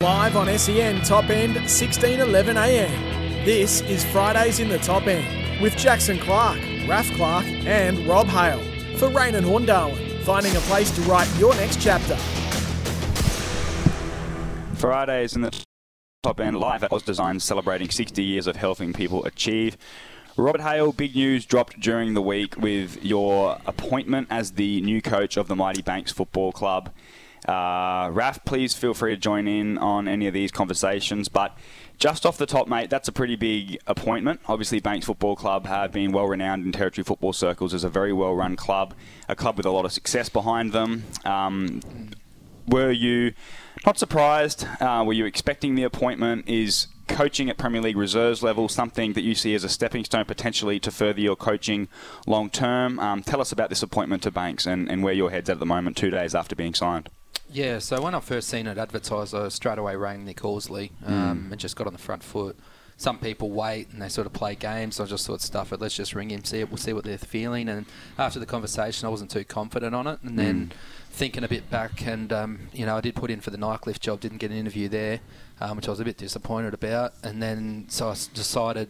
Live on SEN Top End, 1611 AM. This is Fridays in the Top End with Jackson Clark, Raf Clark, and Rob Hale for Raine and Horne Horndarwin, finding a place to write your next chapter. Fridays in the top end live at Oz Design celebrating 60 years of helping people achieve. Robert Hale, big news dropped during the week with your appointment as the new coach of the Mighty Banks Football Club. Uh, Raf, please feel free to join in on any of these conversations. But just off the top, mate, that's a pretty big appointment. Obviously, Banks Football Club have been well renowned in territory football circles as a very well run club, a club with a lot of success behind them. Um, were you not surprised? Uh, were you expecting the appointment? Is coaching at Premier League reserves level something that you see as a stepping stone potentially to further your coaching long term? Um, tell us about this appointment to Banks and, and where your head's at at the moment, two days after being signed. Yeah, so when I first seen it advertised, I straight away rang Nick Horsley um, mm. and just got on the front foot. Some people wait and they sort of play games. So I just thought, stuff it. Let's just ring him, see it. We'll see what they're feeling. And after the conversation, I wasn't too confident on it. And then mm. thinking a bit back, and um, you know, I did put in for the Nightcliff job. Didn't get an interview there, um, which I was a bit disappointed about. And then so I decided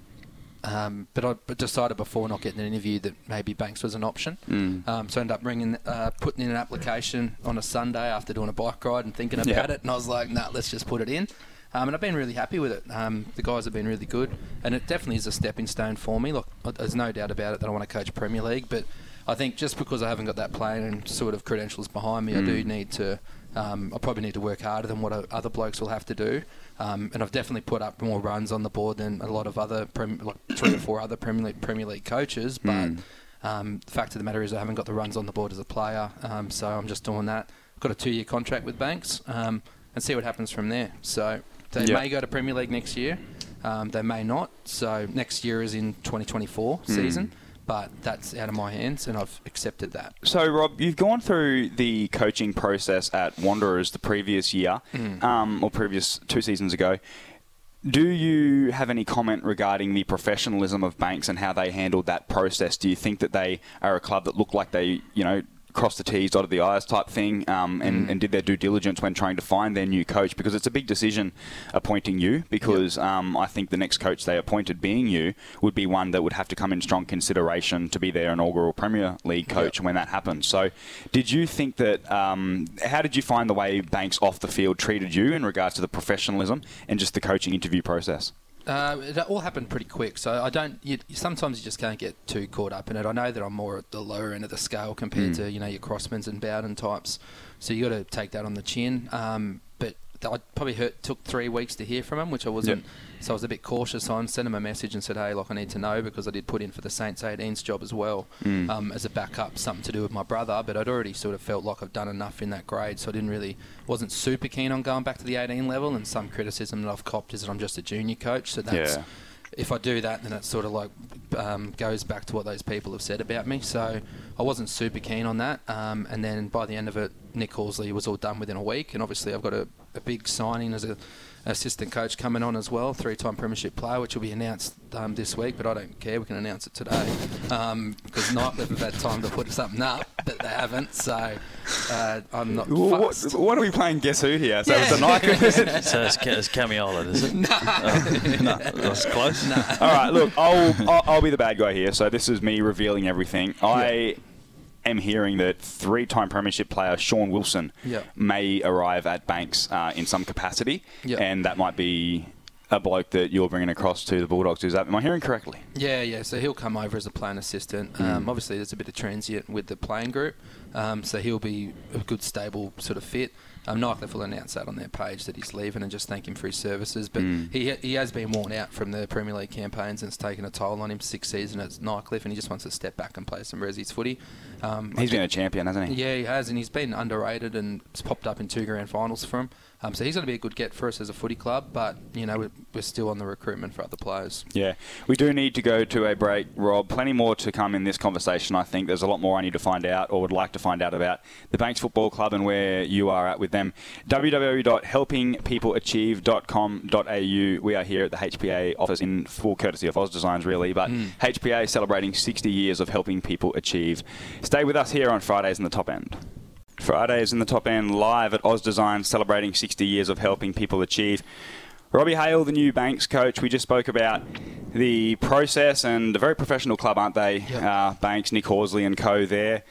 um, but I decided before not getting an interview that maybe Banks was an option. Mm. Um, so I ended up bringing, uh, putting in an application on a Sunday after doing a bike ride and thinking about yep. it. And I was like, nah, let's just put it in. Um, and I've been really happy with it. Um, the guys have been really good, and it definitely is a stepping stone for me. Look, there's no doubt about it that I want to coach Premier League, but I think just because I haven't got that playing and sort of credentials behind me, mm. I do mm. need to. Um, I probably need to work harder than what other blokes will have to do. Um, and I've definitely put up more runs on the board than a lot of other, prem- like three or four other Premier League, Premier League coaches. But mm. um, the fact of the matter is, I haven't got the runs on the board as a player. Um, so I'm just doing that. Got a two year contract with Banks um, and see what happens from there. So they yep. may go to Premier League next year. Um, they may not. So next year is in 2024 mm. season but that's out of my hands, and I've accepted that. So, Rob, you've gone through the coaching process at Wanderers the previous year, mm. um, or previous two seasons ago. Do you have any comment regarding the professionalism of Banks and how they handled that process? Do you think that they are a club that look like they, you know, cross the T's, dotted the I's type thing, um, and, mm. and, did their due diligence when trying to find their new coach because it's a big decision appointing you. Because yep. um, I think the next coach they appointed, being you, would be one that would have to come in strong consideration to be their inaugural Premier League coach yep. when that happens. So, did you think that? Um, how did you find the way Banks off the field treated you in regards to the professionalism and just the coaching interview process? Uh, it all happened pretty quick, so I don't. You, sometimes you just can't get too caught up in it. I know that I'm more at the lower end of the scale compared mm. to you know your Crossmans and Bowden types, so you got to take that on the chin. Um, I probably hurt, took three weeks to hear from him, which I wasn't. Yep. So I was a bit cautious So I Sent him a message and said, "Hey, like I need to know because I did put in for the Saints 18s job as well mm. um, as a backup, something to do with my brother. But I'd already sort of felt like I've done enough in that grade, so I didn't really wasn't super keen on going back to the 18 level. And some criticism that I've copped is that I'm just a junior coach, so that's." Yeah if I do that, then it sort of like um, goes back to what those people have said about me. So I wasn't super keen on that. Um, and then by the end of it, Nick Horsley was all done within a week. And obviously, I've got a, a big signing as a assistant coach coming on as well, three-time premiership player, which will be announced um, this week. But I don't care; we can announce it today because um, Nightcliff have had time to put something up, but they haven't. So uh, I'm not. What, what, are we playing? Guess who here? So yeah. it's a Nightcliff. so it's, it's Camiola, is it? No, uh, no, that's close. No. All right, look, I'll, I'll, I'll be the bad guy here. So this is me revealing everything. I am hearing that three-time premiership player Sean Wilson yep. may arrive at Banks uh, in some capacity, yep. and that might be a bloke that you're bringing across to the Bulldogs. Is that am I hearing correctly? Yeah, yeah. So he'll come over as a playing assistant. Mm. Um, obviously, there's a bit of transient with the playing group, um, so he'll be a good, stable sort of fit. Um, Nightcliff will announce that on their page that he's leaving and just thank him for his services. But mm. he he has been worn out from the Premier League campaigns and it's taken a toll on him. Six seasons at Nightcliff and he just wants to step back and play some Resi's footy. Um, he's been a champion, hasn't he? Yeah, he has, and he's been underrated and it's popped up in two grand finals for him. Um, so he's going to be a good get for us as a footy club, but you know we're, we're, still on the recruitment for other players. Yeah, we do need to go to a break, Rob. Plenty more to come in this conversation. I think there's a lot more I need to find out or would like to find out about the Banks Football Club and where you are at with them. www.helpingpeopleachieve.com.au. We are here at the HPA office in full courtesy of Oz Designs, really, but mm. HPA celebrating 60 years of helping people achieve. Stay with us here on Fridays in the Top End. Fridays in the top end live at Oz Design, celebrating 60 years of helping people achieve. Robbie Hale, the new Banks coach, we just spoke about the process and a very professional club, aren't they? Yep. Uh, Banks, Nick Horsley, and co there.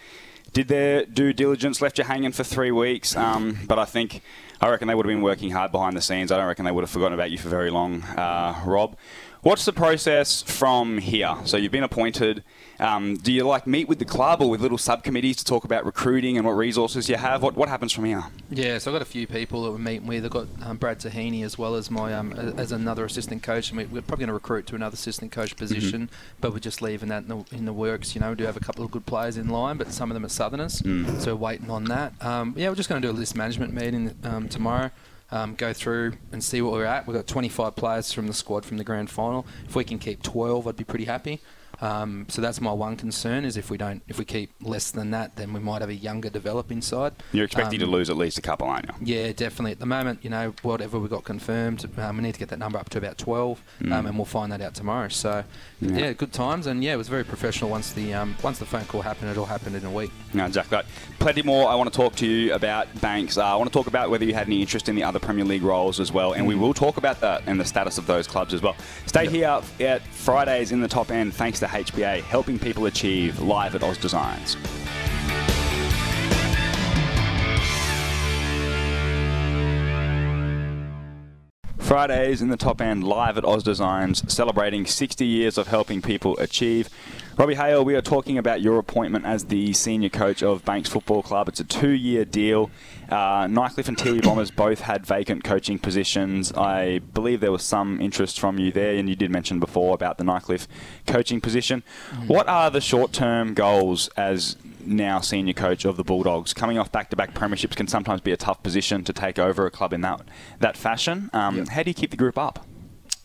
Did their due diligence left you hanging for three weeks? Um, but I think, I reckon they would have been working hard behind the scenes. I don't reckon they would have forgotten about you for very long, uh, Rob. What's the process from here? So you've been appointed. Um, do you like meet with the club or with little subcommittees to talk about recruiting and what resources you have? What what happens from here? Yeah, so I've got a few people that we're meeting with. I've got um, Brad Tahini as well as my um, as another assistant coach, and we- we're probably going to recruit to another assistant coach position. But we're just leaving that in the, in the works. You know, we do have a couple of good players in line, but some of them are Southerners, so we're waiting on that. Um, yeah, we're just going to do a list management meeting um, tomorrow. Um, go through and see what we're at. We've got 25 players from the squad from the grand final. If we can keep 12, I'd be pretty happy. Um, so that's my one concern is if we don't, if we keep less than that, then we might have a younger developing side. You're expecting Um, to lose at least a couple, aren't you? yeah, definitely. At the moment, you know, whatever we got confirmed, um, we need to get that number up to about 12, um, and we'll find that out tomorrow. So, Yeah. yeah. good times, and yeah, it was very professional. Once the um, once the phone call happened, it all happened in a week. No, exactly. Plenty more I want to talk to you about Banks. Uh, I want to talk about whether you had any interest in the other Premier League roles as well, and we will talk about that and the status of those clubs as well. Stay here at Fridays in the top end, thanks to HPA, helping people achieve live at Oz Designs. Fridays in the top end, live at Oz Designs, celebrating 60 years of helping people achieve. Robbie Hale, we are talking about your appointment as the senior coach of Banks Football Club. It's a two-year deal. Uh, Nightcliff and Tiwi Bombers both had vacant coaching positions. I believe there was some interest from you there, and you did mention before about the Nightcliff coaching position. What are the short-term goals as now senior coach of the Bulldogs? Coming off back-to-back premierships can sometimes be a tough position to take over a club in that that fashion. Um, How do you keep the group up?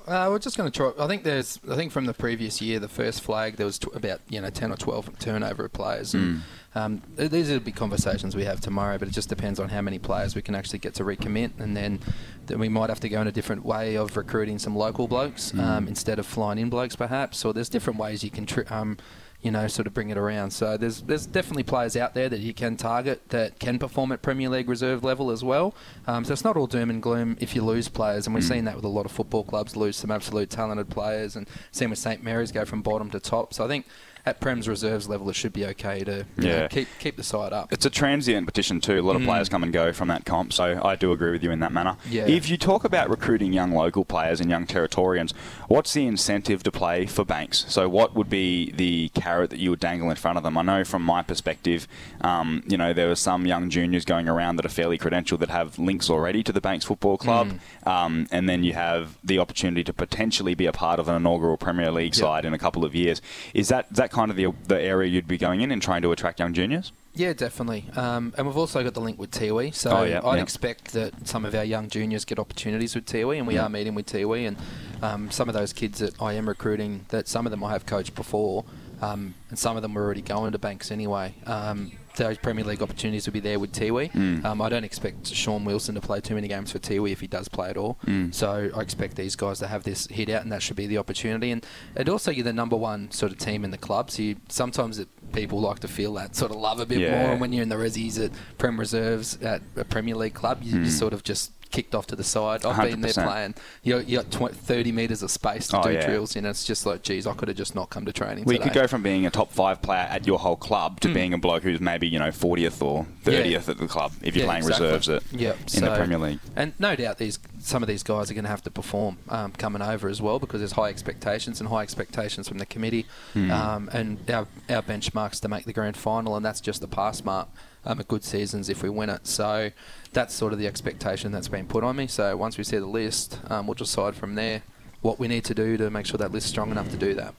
Uh, we're just going to try. I think there's. I think from the previous year, the first flag, there was tw- about you know ten or twelve turnover of players. And, um, these are the big conversations we have tomorrow, but it just depends on how many players we can actually get to recommit, and then then we might have to go in a different way of recruiting some local blokes um, instead of flying in blokes, perhaps. Or there's different ways you can. Tri- um, you know, sort of bring it around. So there's there's definitely players out there that you can target that can perform at Premier League reserve level as well. Um, so it's not all doom and gloom if you lose players, and we've seen that with a lot of football clubs lose some absolute talented players, and seen with St Mary's go from bottom to top. So I think at Prem's reserves level, it should be okay to you know, Yeah. keep keep the side up. It's a transient petition too. A lot of players come and go from that comp, so I do agree with you in that manner. Yeah. If you talk about recruiting young local players and young Territorians, what's the incentive to play for Banks? So what would be the carrot that you would dangle in front of them? I know from my perspective, um, you know, there are some young juniors going around that are fairly credentialed that have links already to the Banks Football Club, um, and then you have the opportunity to potentially be a part of an inaugural Premier League side in a couple of years. Is that is that kind of the the area you'd be going in and trying to attract young juniors? Yeah, definitely. Um, and we've also got the link with Tiwi. So Oh, yeah, I'd yeah. expect that some of our young juniors get opportunities with Tiwi, and we are meeting with Tiwi. And um, some of those kids that I am recruiting, that some of them I have coached before, um, and some of them were already going to Banks anyway. Um, those Premier League opportunities will be there with Tiwi. Mm. Um, I don't expect Sean Wilson to play too many games for Tiwi if he does play at all. Mm. So I expect these guys to have this hit out, and that should be the opportunity. And it also you're the number one sort of team in the club. So you, sometimes it, people like to feel that sort of love a bit Yeah. more. And when you're in the reserves at Prem Reserves at a Premier League club, you, Hmm. you sort of just kicked off to the side. I've been there playing. You you got 20, 30 metres of space to Oh, do yeah. drills, and it's just like, geez, I could have just not come to training. We today. could go from being a top five player at your whole club to hmm. being a bloke who's maybe you know 40th or 30th at the club if you're. Yeah, playing exactly. reserves at, in the Premier League. And no doubt these some of these guys are going to have to perform um, coming over as well because there's high expectations and high expectations from the committee Hmm. um, and our, our benchmarks to make the grand final and that's just the pass mark um, at good seasons if we win it. So that's sort of the expectation that's been put on me. So once we see the list, um, we'll decide from there what we need to do to make sure that list's strong enough to do that.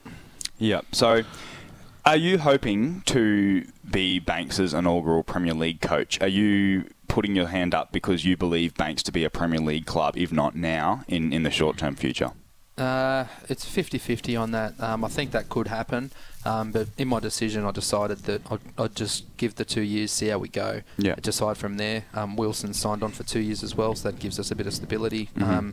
Yeah. So, are you hoping to be Banks's inaugural Premier League coach? Are you putting your hand up because you believe Banks to be a Premier League club, if not now, in, in the short term future? Uh, it's 50-50 on that. Um, I think that could happen, um, but in my decision, I decided that I'd, I'd just give the two years, see how we go. Yeah. Decide from there. Um, Wilson signed on for two years as well, so that gives us a bit of stability um,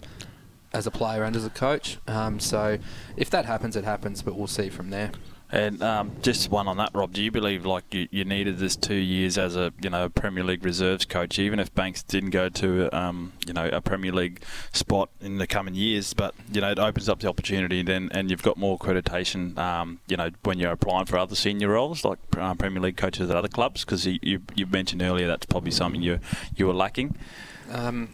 as a player and as a coach. Um, so if that happens, it happens, but we'll see from there. And um, just one on that, Rob. Do you believe like you, you needed this two years as a you know Premier League reserves coach, even if Banks didn't go to um, you know a Premier League spot in the coming years, but you know it opens up the opportunity then, and you've got more accreditation. Um, you know when you're applying for other senior roles like uh, Premier League coaches at other clubs, because you, you you mentioned earlier that's probably something you you were lacking. Um,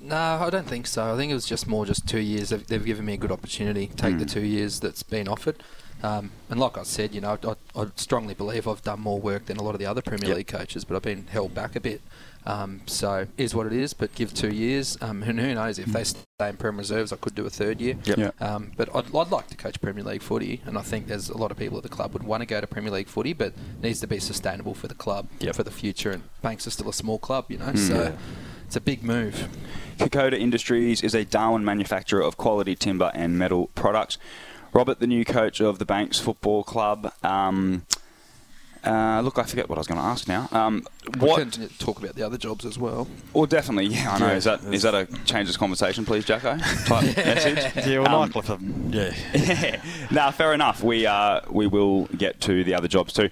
no, I don't think so. I think it was just more just two years. They've, they've given me a good opportunity. Take mm. the two years that's been offered. Um, and like I said, you know, I, I, strongly believe I've done more work than a lot of the other Premier yep. League coaches, but I've been held back a bit. Um, so is what it is. But give two years, um, and who knows if they stay in Premier Reserves, I could do a third year. Yep. Um, but I'd, I'd, like to coach Premier League footy, and I think there's a lot of people at the club would want to go to Premier League footy, but it needs to be sustainable for the club yep. for the future. And Banks is still a small club, you know, mm. so it's a big move. Kokoda Industries is a Darwin manufacturer of quality timber and metal products. Robert, the new coach of the Banks Football Club. Um, uh, look, I forget what I was going to ask now. Um, what we can talk about the other jobs as well? Well, definitely. Yeah, I know. Is that is that a change this conversation, please, Jacko? Type message. Yeah, well, um, Nightcliff, yeah. yeah. Now, fair enough. We uh, we will get to the other jobs too.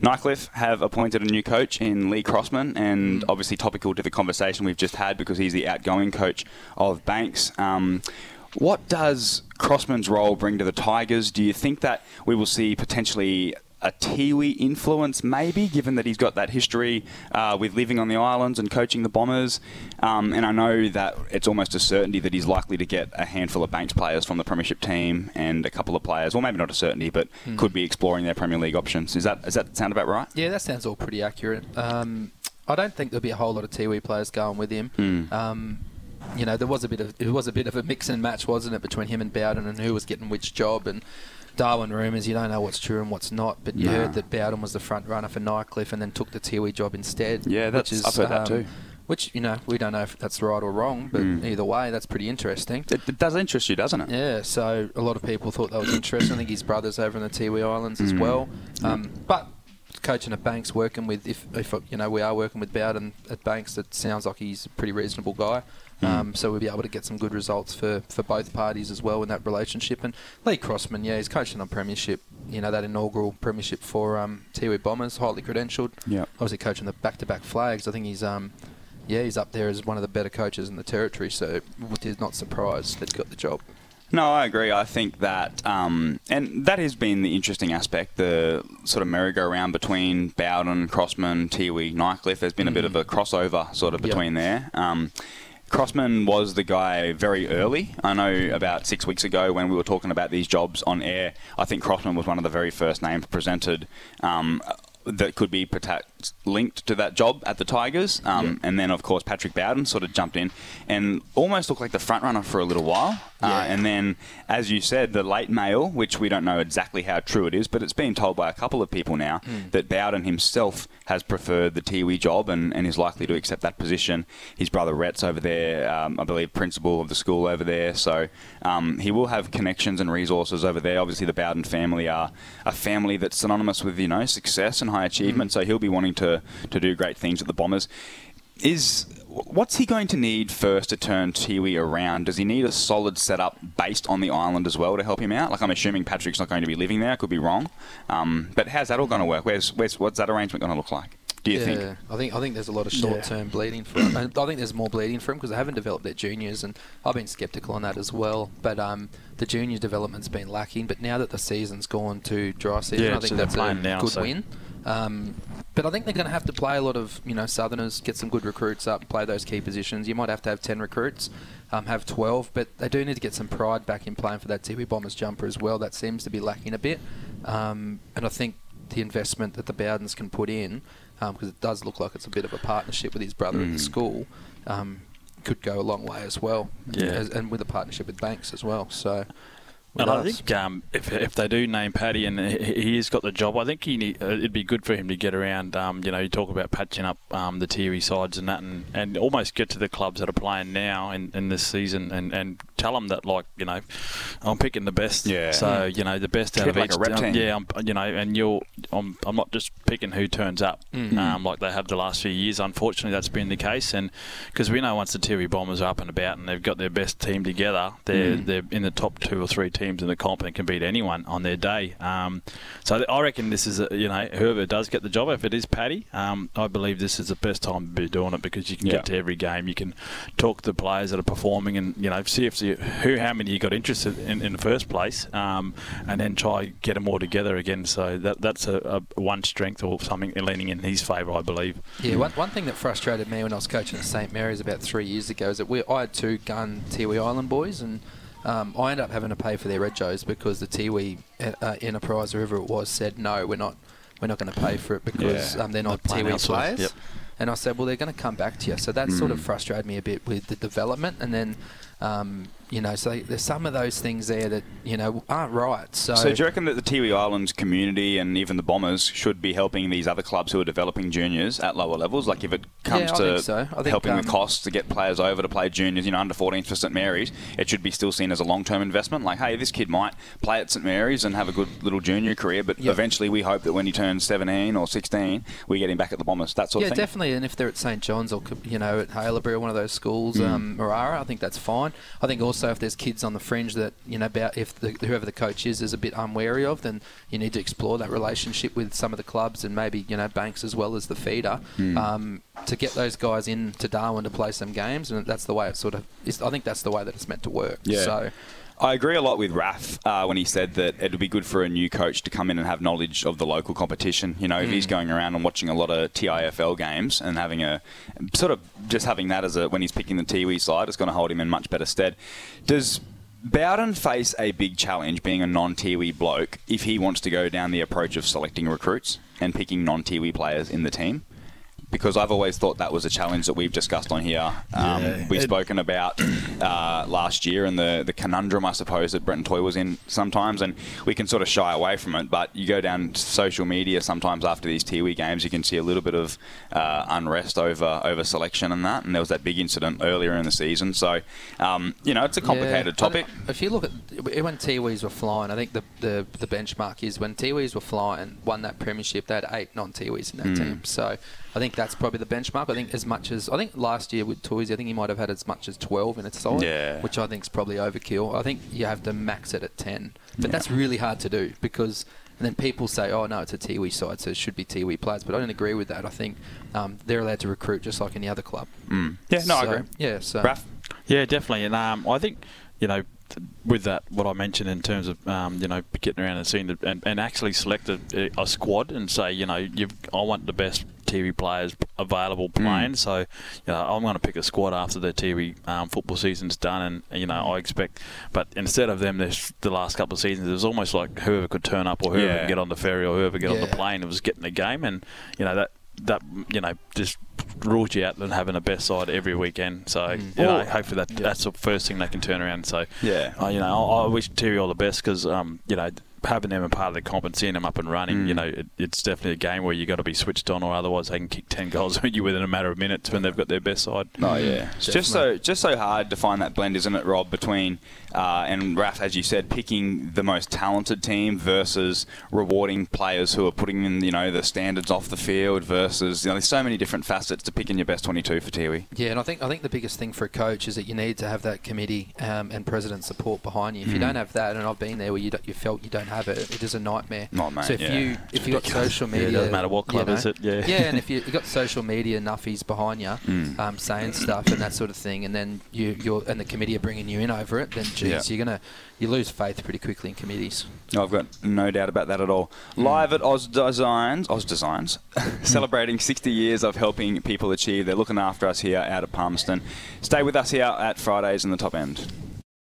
Nightcliff have appointed a new coach in Lee Crossman, and mm. obviously topical to the conversation we've just had because he's the outgoing coach of Banks. Um, what does Crossman's role bring to the Tigers? Do you think that we will see potentially a Tiwi influence, maybe, given that he's got that history uh, with living on the islands and coaching the Bombers. Um, and I know that it's almost a certainty that he's likely to get a handful of Banks players from the Premiership team and a couple of players, well, maybe not a certainty, but mm. could be exploring their Premier League options. Is that does that sound about right? Yeah, that sounds all pretty accurate. Um, I don't think there'll be a whole lot of Tiwi players going with him. Mm. Um, you know, there was a bit of it was a bit of a mix and match, wasn't it, between him and Bowden and who was getting which job and. Darwin rumours, you don't know what's true and what's not, but you heard that Bowden was the front runner for Nightcliff and then took the Tiwi job instead. Yeah, that's, is, I've heard um, that too. Which, you know, we don't know if that's right or wrong, but mm. either way, that's pretty interesting. It, it, does interest you, doesn't it? Yeah, so a lot of people thought that was interesting. I think his brother's over in the Tiwi Islands mm. as well. Um, but coaching at Banks, working with if, if you know we are working with Bowden at Banks, it sounds like he's a pretty reasonable guy. Mm. Um, so we'll be able to get some good results for, for both parties as well in that relationship. And Lee Crossman, yeah, he's coaching on Premiership, you know, that inaugural Premiership for um, Tiwi Bombers, highly credentialed. Yeah. Obviously coaching the back-to-back flags. I think he's, um, yeah, he's up there as one of the better coaches in the territory. So he's not surprised that he got the job. No, I agree. I think that, um, and that has been the interesting aspect, the sort of merry-go-round between Bowden, Crossman, Tiwi, Nightcliff. There's been mm. a bit of a crossover sort of between yep. there. Um, Crossman was the guy very early. I know about six weeks ago when we were talking about these jobs on air, I think Crossman was one of the very first names presented um, that could be linked to that job at the Tigers. Um, yeah. And then, of course, Patrick Bowden sort of jumped in and almost looked like the front runner for a little while. Uh, yeah. And then, as you said, the late mail, which we don't know exactly how true it is, but it's been told by a couple of people now mm. that Bowden himself has preferred the Tiwi job and, and is likely to accept that position. His brother Rhett's over there, um, I believe, principal of the school over there. So um, he will have connections and resources over there. Obviously, the Bowden family are a family that's synonymous with you know success and high achievement. Mm. So he'll be wanting to to do great things at the Bombers. Is what's he going to need first to turn Tiwi around? Does he need a solid setup based on the island as well to help him out? Like I'm assuming Patrick's not going to be living there. I could be wrong, um, but how's that all going to work? Where's, where's what's that arrangement going to look like? Do you yeah, think? I think I think there's a lot of short-term yeah. bleeding for him. I think there's more bleeding for him because they haven't developed their juniors, and I've been sceptical on that as well. But um, the junior development's been lacking. But now that the season's gone to dry season, yeah, I think so that's a now, good so. win. Um, but I think they're going to have to play a lot of you know Southerners, get some good recruits up, play those key positions. You might have to have ten recruits, um, have twelve, but they do need to get some pride back in playing for that Tiwi Bombers jumper as well. That seems to be lacking a bit, um, and I think the investment that the Bowdens can put in, because um, it does look like it's a bit of a partnership with his brother mm. at the school, um, could go a long way as well. Yeah. As, and with a partnership with Banks as well. So and I think um, if, if they do name Paddy and he has got the job, I think he need, uh, it'd be good for him to get around. Um, you know, you talk about patching up um, the Tiwi sides and that, and, and almost get to the clubs that are playing now in, in this season and, and tell them that like you know, I'm picking the best. Yeah. So you know the best out of like each. a rep team. yeah, I'm, you know, and you're I'm I'm not just picking who turns up Mm. um, like they have the last few years. Unfortunately, that's been the case, and because we know once the Tiwi Bombers are up and about and they've got their best team together, they're Mm. they're in the top two or three teams in the comp and can beat anyone on their day. Um, so I reckon this is a, you know whoever does get the job, if it is Paddy, um, I believe this is the best time to be doing it because you can Yeah. get to every game, you can talk to the players that are performing, and you know see if the, who how many you got interested in in the first place, um, and then try get them all together again. So that that's a, a one strength or something leaning in his favour, I believe. Yeah, one, one thing that frustrated me when I was coaching at St Mary's about three years ago is that we I had two gun Tiwi Island boys and um, I ended up having to pay for their red joes because the Tiwi uh, Enterprise or whoever it was said no, we're not we're not going to pay for it because Yeah. um, they're not They're Tiwi players. yep. And I said, well, they're going to come back to you. So that sort of Mm. frustrated me a bit with the development. And then, um, you know, so there's some of those things there that you know aren't right. So, So do you reckon that the Tiwi Islands community and even the Bombers should be helping these other clubs who are developing juniors at lower levels? Like if it comes Yeah, to so. Think, helping with um, costs to get players over to play juniors, you know, under 14s for St Mary's, it should be still seen as a long-term investment. Like, hey, this kid might play at St Mary's and have a good little junior career, but Yep. eventually we hope that when he turns 17 or 16, we get him back at the Bombers. That sort yeah, of thing. Yeah, definitely. And if they're at St John's or you know at Haileybury or one of those schools, Mm. um, Marrara, I think that's fine. I think also if there's kids on the fringe that you know about if the, whoever the coach is is a bit unwary of, then you need to explore that relationship with some of the clubs and maybe you know Banks as well as the feeder Mm. um, to get those guys in to Darwin to play some games. And that's the way it sort of. Is, I think that's the way that it's meant to work. Yeah. So. I agree a lot with Raf uh, when he said that it would be good for a new coach to come in and have knowledge of the local competition. You know, if Mm. he's going around and watching a lot of TIFL games and having a sort of just having that as a when he's picking the Tiwi side, it's going to hold him in much better stead. Does Bowden face a big challenge being a non-Tiwi bloke if he wants to go down the approach of selecting recruits and picking non-Tiwi players in the team? Because I've always thought that was a challenge that we've discussed on here. Um, Yeah. we've It- spoken about uh, last year and the, the conundrum, I suppose, that Brenton Toy was in sometimes, and we can sort of shy away from it. But you go down to social media sometimes after these Tiwi games, you can see a little bit of uh, unrest over over selection and that. And there was that big incident earlier in the season, so um, you know it's a complicated Yeah. topic. If you look at when Tiwis were flying, I think the, the, the benchmark is when Tiwis were flying, won that premiership, they had eight non-Tiwis in that Mm. team. So I think that's probably the benchmark. I think as much as I think last year with Toys, I think he might have had as much as twelve in its side, Yeah. which I think is probably overkill. I think you have to max it at ten, but Yeah. that's really hard to do because. And then people say, "Oh no, it's a Tiwi side, so it should be Tiwi players." But I don't agree with that. I think um, they're allowed to recruit just like any other club. Mm. Yeah, no, I agree. Yeah, so Raf? Yeah, definitely. And um, I think, you know, with that, what I mentioned in terms of, um, you know, getting around and seeing the, and, and actually select a, a squad and say, you know, you've, I want the best Tiwi players available playing. So, you know, I'm going to pick a squad after the Tiwi um, football season's done. And, you know, I expect, but instead of them, this, the last couple of seasons, it was almost like whoever could turn up or whoever Yeah. could get on the ferry or whoever get on the plane, it was getting the game. And, you know, that, that you know just rules you out than having a best side every weekend. So Mm. you know, Or- hopefully that Yeah. that's the first thing they can turn around. So Yeah. uh, you know, I, I wish Terry all the best because um, you know having them a part of the comp and seeing them up and running, Mm. you know, it, it's definitely a game where you got to be switched on, or otherwise they can kick ten goals at you within a matter of minutes when they've got their best side. Oh yeah, it's just so just so hard to find that blend, isn't it, Rob? Between uh, and Raf, as you said, picking the most talented team versus rewarding players who are putting in, you know, the standards off the field versus, you know, there's so many different facets to picking your best 22 for Tiwi. Yeah, and I think I think the biggest thing for a coach is that you need to have that committee um, and president support behind you. If you Mm. don't have that, and I've been there where you, you felt you don't have it, it is a nightmare. Oh, mate, so if yeah. you if you got social media, Yeah, it doesn't matter what club you know, is it, yeah. yeah, and if you you got social media nuffies behind you, Mm. um, saying stuff and that sort of thing, and then you you're and the committee are bringing you in over it, then geez, Yeah. you're gonna you lose faith pretty quickly in committees. I've got no doubt about that at all. Mm. Live at Oz Designs, Oz Designs, celebrating 60 years of helping people achieve. They're looking after us here out of Palmerston. Stay with us here at Fridays in the top end.